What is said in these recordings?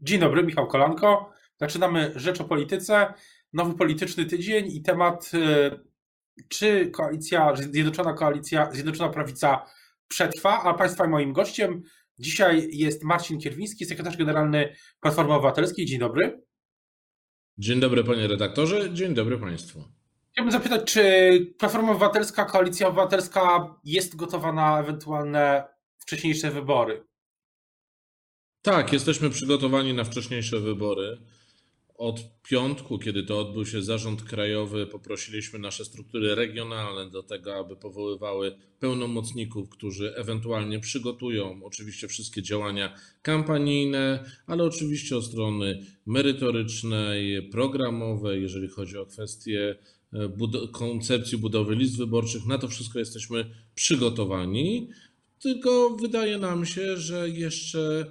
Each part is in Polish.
Dzień dobry, Michał Kolanko. Zaczynamy Rzecz o Polityce, nowy polityczny tydzień i temat, y, czy koalicja, Zjednoczona Koalicja, Zjednoczona Prawica przetrwa, a Państwa moim gościem dzisiaj jest Marcin Kierwiński, sekretarz generalny Platformy Obywatelskiej. Dzień dobry. Dzień dobry panie redaktorze, dzień dobry państwu. Chciałbym zapytać, czy Platforma Obywatelska, Koalicja Obywatelska jest gotowa na ewentualne wcześniejsze wybory? Tak, jesteśmy przygotowani na wcześniejsze wybory. Od piątku, kiedy to odbył się zarząd krajowy, poprosiliśmy nasze struktury regionalne do tego, aby powoływały pełnomocników, którzy ewentualnie przygotują oczywiście wszystkie działania kampanijne, ale oczywiście od strony merytorycznej, programowej, jeżeli chodzi o kwestie e, bud koncepcji budowy list wyborczych. Na to wszystko jesteśmy przygotowani. Tylko wydaje nam się, że jeszcze,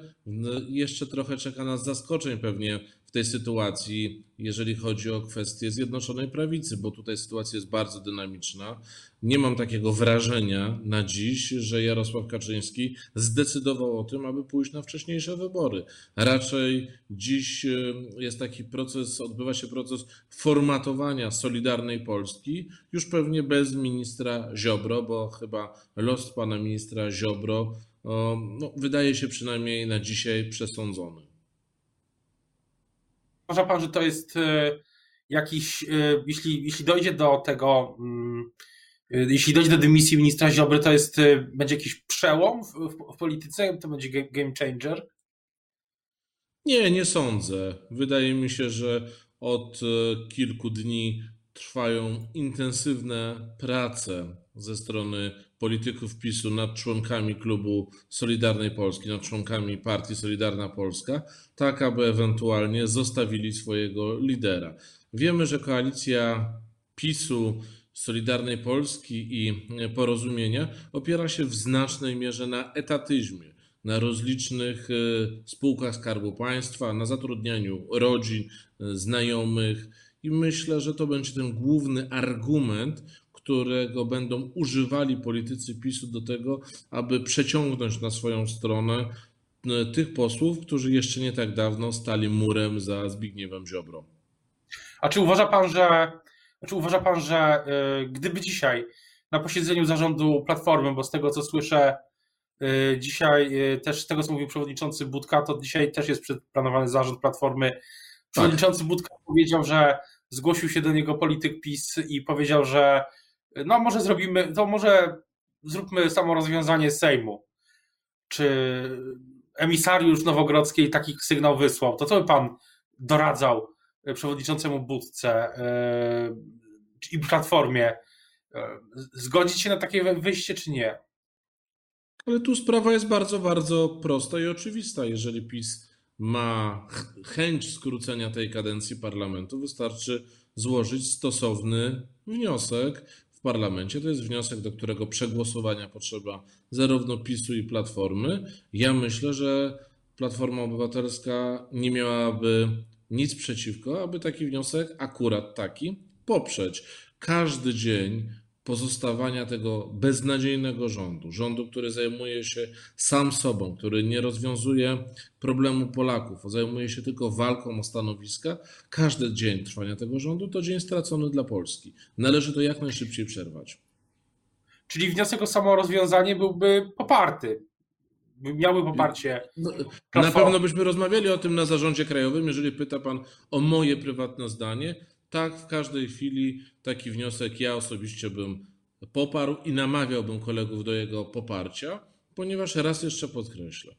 jeszcze trochę czeka nas zaskoczeń pewnie w tej sytuacji, jeżeli chodzi o kwestię Zjednoczonej Prawicy, bo tutaj sytuacja jest bardzo dynamiczna. Nie mam takiego wrażenia na dziś, że Jarosław Kaczyński zdecydował o tym, aby pójść na wcześniejsze wybory. Raczej dziś y, jest taki proces, odbywa się proces formatowania Solidarnej Polski, już pewnie bez ministra Ziobro, bo chyba los pana ministra Ziobro no, wydaje się przynajmniej na dzisiaj przesądzony. Uważa pan, że to jest e, jakiś, e, jeśli, jeśli dojdzie do tego, mm, e, jeśli dojdzie do dymisji ministra Ziobry, to jest, będzie jakiś przełom w, w, w polityce? To będzie game changer? Nie, nie sądzę. Wydaje mi się, że od kilku dni trwają intensywne prace ze strony polityków PiSu nad członkami klubu Solidarnej Polski, nad członkami partii Solidarna Polska, tak aby ewentualnie zostawili swojego lidera. Wiemy, że koalicja PiSu, Solidarnej Polski i Porozumienia opiera się w znacznej mierze na etatyzmie, na rozlicznych e, spółkach Skarbu Państwa, na zatrudnianiu rodzin, e, znajomych. I myślę, że to będzie ten główny argument, którego będą używali politycy PiSu do tego, aby przeciągnąć na swoją stronę e, tych posłów, którzy jeszcze nie tak dawno stali murem za Zbigniewem Ziobro. A czy uważa pan, że, czy uważa pan, że yy, gdyby dzisiaj na posiedzeniu zarządu Platformy, bo z tego co słyszę, yy, dzisiaj też z tego co mówił przewodniczący Budka, to dzisiaj też jest planowany zarząd Platformy. Przewodniczący tak. Budka powiedział, że zgłosił się do niego polityk PiS i powiedział, że no może zrobimy, to może zróbmy samo rozwiązanie Sejmu. Czy emisariusz Nowogrodzkiej taki sygnał wysłał, to co by pan doradzał przewodniczącemu Budce yy, i Platformie? Yy, zgodzić się na takie wyjście, czy nie? Ale tu sprawa jest bardzo, bardzo prosta i oczywista. Jeżeli PiS ma chęć skrócenia tej kadencji parlamentu, wystarczy złożyć stosowny wniosek w parlamencie. To jest wniosek, do którego przegłosowania potrzeba zarówno PiSu i Platformy. Ja myślę, że Platforma Obywatelska nie miałaby nic przeciwko, aby taki wniosek, akurat taki, poprzeć. Każdy dzień pozostawania tego beznadziejnego rządu, rządu, który zajmuje się sam sobą, który nie rozwiązuje problemu Polaków, zajmuje się tylko walką o stanowiska, każdy dzień trwania tego rządu to dzień stracony dla Polski. Należy to jak najszybciej przerwać. Czyli wniosek o samo rozwiązanie byłby poparty. Miałby poparcie. No, na pewno byśmy rozmawiali o tym na zarządzie krajowym, jeżeli pyta pan o moje prywatne zdanie tak, w każdej chwili taki wniosek ja osobiście bym poparł i namawiałbym kolegów do jego poparcia, ponieważ raz jeszcze podkreślę,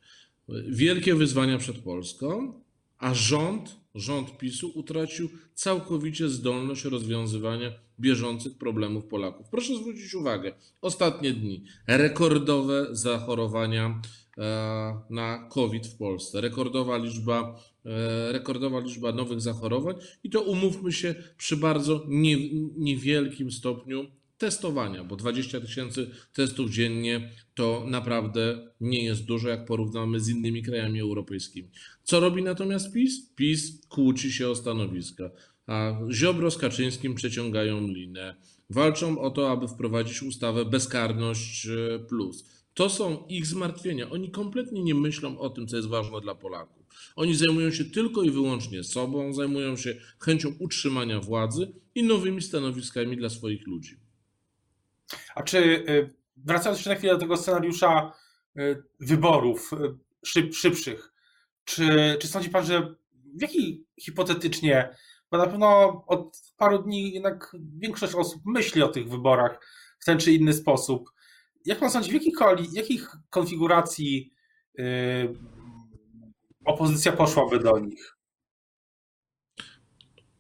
wielkie wyzwania przed Polską, a rząd, rząd PiSu utracił całkowicie zdolność rozwiązywania bieżących problemów Polaków. Proszę zwrócić uwagę, ostatnie dni, rekordowe zachorowania e, na COVID w Polsce, rekordowa liczba E, rekordowa liczba nowych zachorowań i to umówmy się przy bardzo niewielkim stopniu testowania, bo 20 tysięcy testów dziennie to naprawdę nie jest dużo, jak porównamy z innymi krajami europejskimi. Co robi natomiast PiS? PiS kłóci się o stanowiska, a Ziobro z Kaczyńskim przeciągają linę. Walczą o to, aby wprowadzić ustawę Bezkarność Plus. To są ich zmartwienia. Oni kompletnie nie myślą o tym, co jest ważne dla Polaków. Oni zajmują się tylko i wyłącznie sobą, zajmują się chęcią utrzymania władzy i nowymi stanowiskami dla swoich ludzi. A czy y, wracając jeszcze na chwilę do tego scenariusza y, wyborów y, szyb, szybszych, czy, czy sądzi pan, że w jaki hipotetycznie, bo na pewno od paru dni jednak większość osób myśli o tych wyborach w ten czy inny sposób. Jak pan sądzi, w jakich, jakich konfiguracji yy, opozycja poszłaby do nich?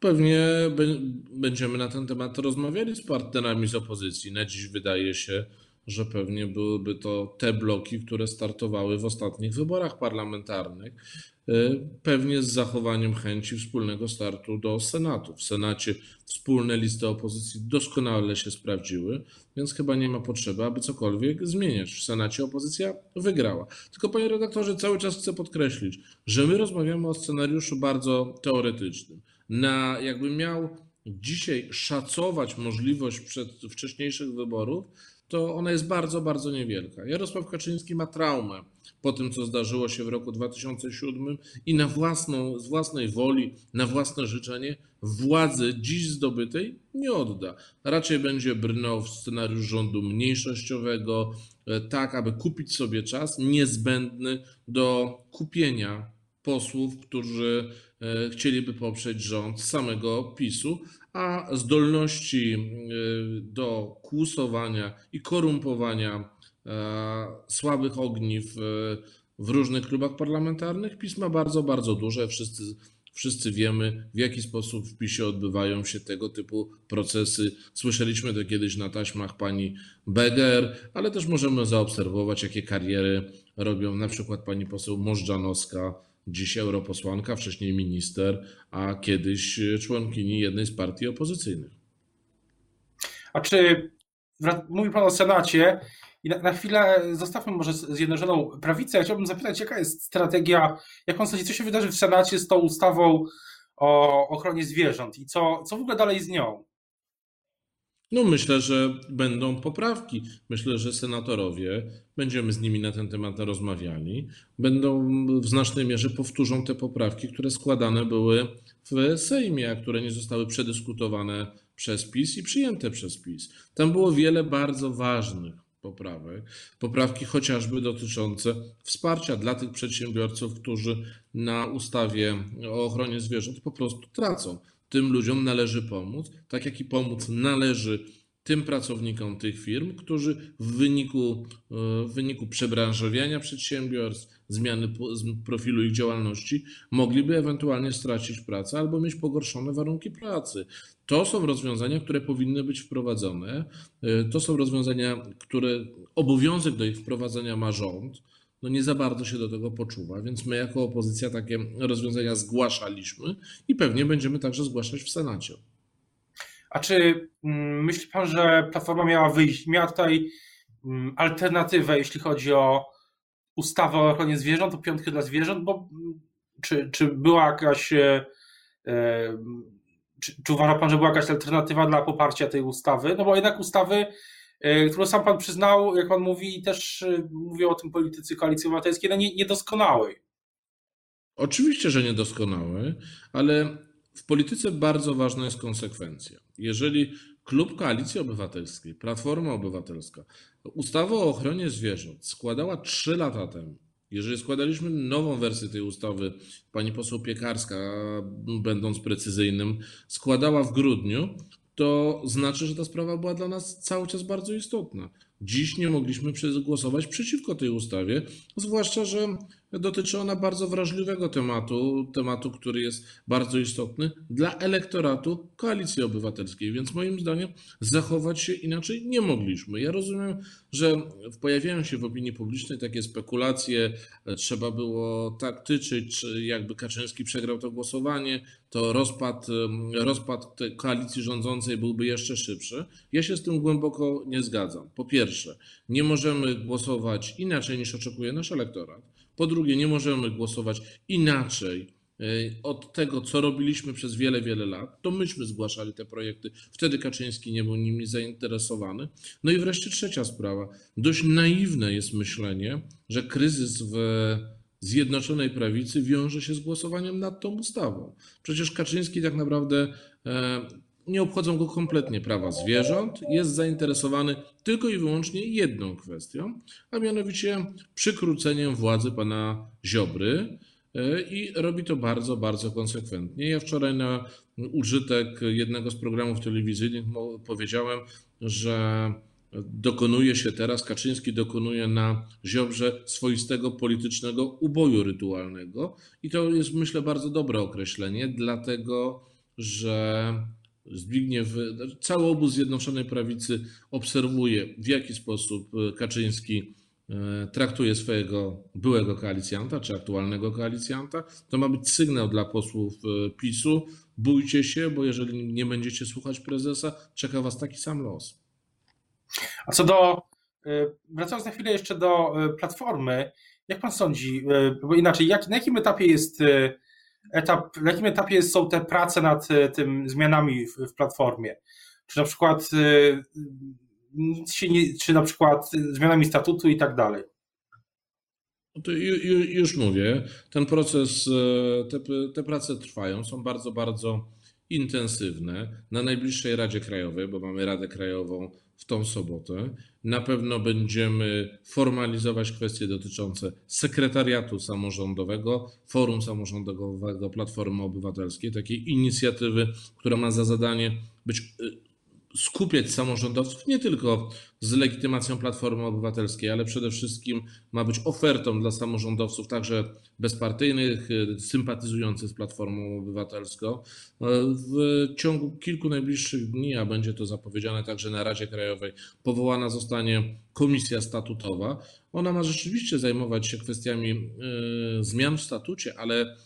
Pewnie będziemy na ten temat rozmawiali z partnerami z opozycji. Na dziś wydaje się, że pewnie byłyby to te bloki, które startowały w ostatnich wyborach parlamentarnych, y, pewnie z zachowaniem chęci wspólnego startu do Senatu. W Senacie wspólne listy opozycji doskonale się sprawdziły, więc chyba nie ma potrzeby, aby cokolwiek zmieniać. W Senacie opozycja wygrała. Tylko, panie redaktorze, cały czas chcę podkreślić, że my rozmawiamy o scenariuszu bardzo teoretycznym. Na, jakbym miał dzisiaj szacować możliwość przed wcześniejszych wyborów, to ona jest bardzo, bardzo niewielka. Jarosław Kaczyński ma traumę po tym, co zdarzyło się w roku 2007 i na własną, z własnej woli, na własne życzenie władzy dziś zdobytej nie odda. Raczej będzie brnął w scenariusz rządu mniejszościowego, e, tak aby kupić sobie czas niezbędny do kupienia posłów, którzy e, chcieliby poprzeć rząd samego PiSu, a zdolności y, do kłusowania i korumpowania e, słabych ogniw w różnych klubach parlamentarnych pisma bardzo, bardzo duże. Wszyscy, wszyscy wiemy, w jaki sposób w PiSie odbywają się tego typu procesy. Słyszeliśmy to kiedyś na taśmach pani Beger, ale też możemy zaobserwować, jakie kariery robią na przykład pani poseł Możdżanowska, dziś europosłanka, wcześniej minister, a kiedyś członkini jednej z partii opozycyjnych. A czy mówi Pan o Senacie i na, na chwilę zostawmy może Zjednoczoną Prawicę. Ja chciałbym zapytać, jaka jest strategia, jak Pan sądzi, co się wydarzy w Senacie z tą ustawą o ochronie zwierząt i co, co w ogóle dalej z nią? No myślę, że będą poprawki. Myślę, że senatorowie, będziemy z nimi na ten temat rozmawiali, będą w znacznej mierze powtórzą te poprawki, które składane były w Sejmie, a które nie zostały przedyskutowane przez PiS i przyjęte przez PiS. Tam było wiele bardzo ważnych poprawek. Poprawki chociażby dotyczące wsparcia dla tych przedsiębiorców, którzy na ustawie o ochronie zwierząt po prostu tracą tym ludziom należy pomóc, tak jak i pomóc należy tym pracownikom tych firm, którzy w wyniku, e, w wyniku przebranżowienia przedsiębiorstw, zmiany profilu ich działalności, mogliby ewentualnie stracić pracę albo mieć pogorszone warunki pracy. To są rozwiązania, które powinny być wprowadzone. E, to są rozwiązania, które obowiązek do ich wprowadzenia ma rząd no nie za bardzo się do tego poczuwa, więc my jako opozycja takie rozwiązania zgłaszaliśmy i pewnie będziemy także zgłaszać w Senacie. A czy mm, myśli pan, że Platforma miała wyjść, miała tutaj mm, alternatywę, jeśli chodzi o ustawę o ochronie zwierząt, o piątkę dla zwierząt, bo mm, czy, czy była jakaś, e, e, czy, czy uważa pan, że była jakaś alternatywa dla poparcia tej ustawy? No bo jednak ustawy którą sam pan przyznał, jak pan mówi, i też e, mówią o tym politycy koalicji obywatelskiej, no nie, niedoskonałej. Oczywiście, że niedoskonały, ale w polityce bardzo ważna jest konsekwencja. Jeżeli klub Koalicji Obywatelskiej, Platforma Obywatelska, ustawę o ochronie zwierząt składała trzy lata temu, jeżeli składaliśmy nową wersję tej ustawy, pani poseł Piekarska, będąc precyzyjnym, składała w grudniu, to znaczy, że ta sprawa była dla nas cały czas bardzo istotna. Dziś nie mogliśmy głosować przeciwko tej ustawie, zwłaszcza, że dotyczy ona bardzo wrażliwego tematu, tematu, który jest bardzo istotny dla elektoratu koalicji obywatelskiej, więc moim zdaniem zachować się inaczej nie mogliśmy. Ja rozumiem, że pojawiają się w opinii publicznej takie spekulacje, trzeba było tak tyczyć, czy jakby Kaczyński przegrał to głosowanie, to rozpad, rozpad koalicji rządzącej byłby jeszcze szybszy. Ja się z tym głęboko nie zgadzam. Po pierwsze, nie możemy głosować inaczej niż oczekuje nasz elektorat. Po drugie, nie możemy głosować inaczej od tego, co robiliśmy przez wiele, wiele lat. To myśmy zgłaszali te projekty. Wtedy Kaczyński nie był nimi zainteresowany. No i wreszcie trzecia sprawa. Dość naiwne jest myślenie, że kryzys w Zjednoczonej Prawicy wiąże się z głosowaniem nad tą ustawą. Przecież Kaczyński tak naprawdę e, nie obchodzą go kompletnie prawa zwierząt, jest zainteresowany tylko i wyłącznie jedną kwestią, a mianowicie przykróceniem władzy pana Ziobry e, i robi to bardzo, bardzo konsekwentnie. Ja wczoraj na użytek jednego z programów telewizyjnych powiedziałem, że dokonuje się teraz, Kaczyński dokonuje na Ziobrze swoistego politycznego uboju rytualnego i to jest myślę bardzo dobre określenie, dlatego że Zbigniew, cały obóz Zjednoczonej Prawicy obserwuje, w jaki sposób Kaczyński e, traktuje swojego byłego koalicjanta, czy aktualnego koalicjanta. To ma być sygnał dla posłów e, PiSu. Bójcie się, bo jeżeli nie będziecie słuchać prezesa, czeka was taki sam los. A co do, e, wracając na chwilę jeszcze do Platformy, jak pan sądzi, bo inaczej, jak, na jakim etapie jest etap, na jakim etapie są te prace nad e, tym zmianami w, w platformie? Czy na przykład e, nic się nie, czy na przykład zmianami statutu i tak dalej? No już mówię, ten proces, e, te, te prace trwają, są bardzo, bardzo intensywne. Na najbliższej Radzie Krajowej, bo mamy Radę Krajową w tą sobotę. Na pewno będziemy formalizować kwestie dotyczące sekretariatu samorządowego, forum samorządowego Platformy Obywatelskiej, takiej inicjatywy, która ma za zadanie być y, skupiać samorządowców nie tylko z legitymacją Platformy Obywatelskiej, ale przede wszystkim ma być ofertą dla samorządowców, także bezpartyjnych, sympatyzujących z Platformą Obywatelską. W ciągu kilku najbliższych dni, a będzie to zapowiedziane także na Radzie Krajowej, powołana zostanie komisja statutowa. Ona ma rzeczywiście zajmować się kwestiami e, zmian w statucie, ale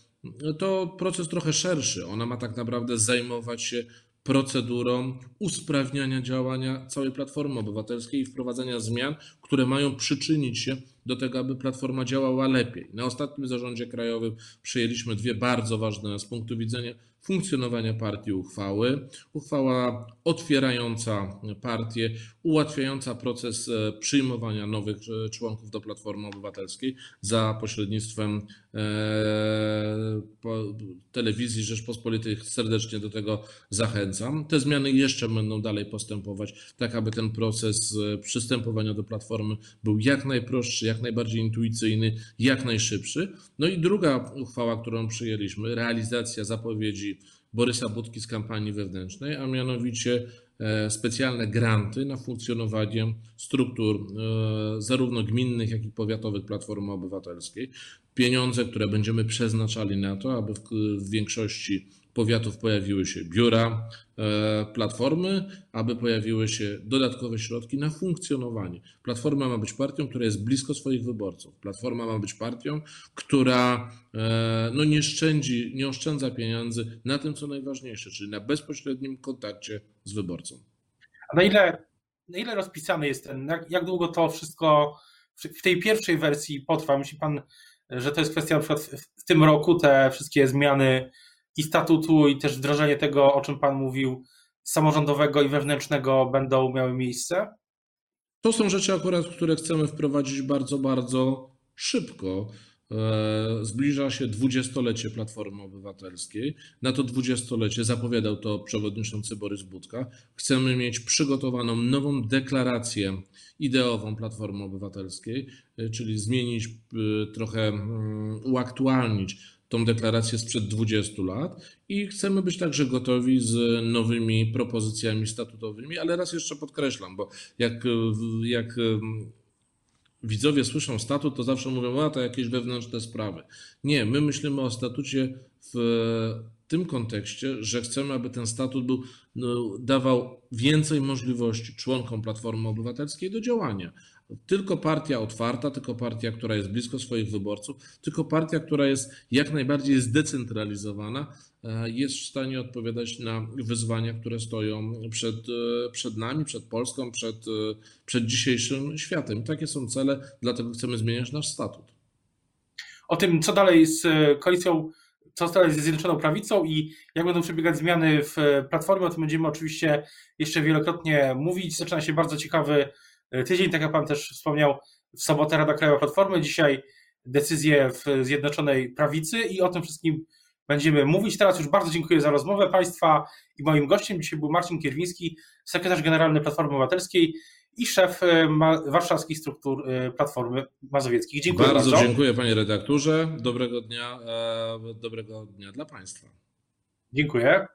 to proces trochę szerszy. Ona ma tak naprawdę zajmować się procedurą usprawniania działania całej Platformy Obywatelskiej i wprowadzania zmian, które mają przyczynić się do tego, aby Platforma działała lepiej. Na ostatnim zarządzie krajowym przyjęliśmy dwie bardzo ważne z punktu widzenia funkcjonowania partii uchwały. Uchwała otwierająca partię, ułatwiająca proces e, przyjmowania nowych e, członków do Platformy Obywatelskiej za pośrednictwem e, telewizji Rzeczpospolitej. Serdecznie do tego zachęcam. Te zmiany jeszcze będą dalej postępować, tak aby ten proces przystępowania do Platformy był jak najprostszy, jak najbardziej intuicyjny, jak najszybszy. No i druga uchwała, którą przyjęliśmy, realizacja zapowiedzi Borysa Budki z kampanii wewnętrznej, a mianowicie specjalne granty na funkcjonowanie struktur e, zarówno gminnych, jak i powiatowych Platformy Obywatelskiej. Pieniądze, które będziemy przeznaczali na to, aby w większości powiatów pojawiły się biura e, platformy, aby pojawiły się dodatkowe środki na funkcjonowanie. Platforma ma być partią, która jest blisko swoich wyborców. Platforma ma być partią, która e, no nie, szczędzi, nie oszczędza pieniędzy na tym, co najważniejsze, czyli na bezpośrednim kontakcie z wyborcą. A na ile, na ile rozpisany jest ten, jak, jak długo to wszystko w tej pierwszej wersji potrwa? Myśli Pan, że to jest kwestia na przykład w, w tym roku te wszystkie zmiany i statutu, i też wdrożenie tego, o czym Pan mówił, samorządowego i wewnętrznego będą miały miejsce? To są rzeczy akurat, które chcemy wprowadzić bardzo, bardzo szybko. E, zbliża się dwudziestolecie Platformy Obywatelskiej. Na to dwudziestolecie zapowiadał to przewodniczący Borys Budka. Chcemy mieć przygotowaną nową deklarację ideową Platformy Obywatelskiej, e, czyli zmienić, e, trochę mm, uaktualnić tą deklarację sprzed 20 lat i chcemy być także gotowi z nowymi propozycjami statutowymi, ale raz jeszcze podkreślam, bo jak, jak widzowie słyszą statut, to zawsze mówią, a to jakieś wewnętrzne sprawy. Nie, my myślimy o statucie w tym kontekście, że chcemy, aby ten statut był, no, dawał więcej możliwości członkom Platformy Obywatelskiej do działania. Tylko partia otwarta, tylko partia, która jest blisko swoich wyborców, tylko partia, która jest jak najbardziej zdecentralizowana, e, jest w stanie odpowiadać na wyzwania, które stoją przed, e, przed nami, przed Polską, przed, e, przed dzisiejszym światem. Takie są cele, dlatego chcemy zmieniać nasz statut. O tym, co dalej z koalicją co stanie ze Zjednoczoną Prawicą i jak będą przebiegać zmiany w Platformie, o tym będziemy oczywiście jeszcze wielokrotnie mówić. Zaczyna się bardzo ciekawy tydzień, tak jak Pan też wspomniał, w sobotę Rada Krajowa Platformy, dzisiaj decyzje w Zjednoczonej Prawicy i o tym wszystkim będziemy mówić. Teraz już bardzo dziękuję za rozmowę Państwa i moim gościem dzisiaj był Marcin Kierwiński, sekretarz generalny Platformy Obywatelskiej i szef e, warszawskich struktur e, Platformy Mazowieckich. Dziękuję bardzo. Bardzo dziękuję panie redaktorze. Dobrego dnia, e, dobrego dnia dla państwa. Dziękuję.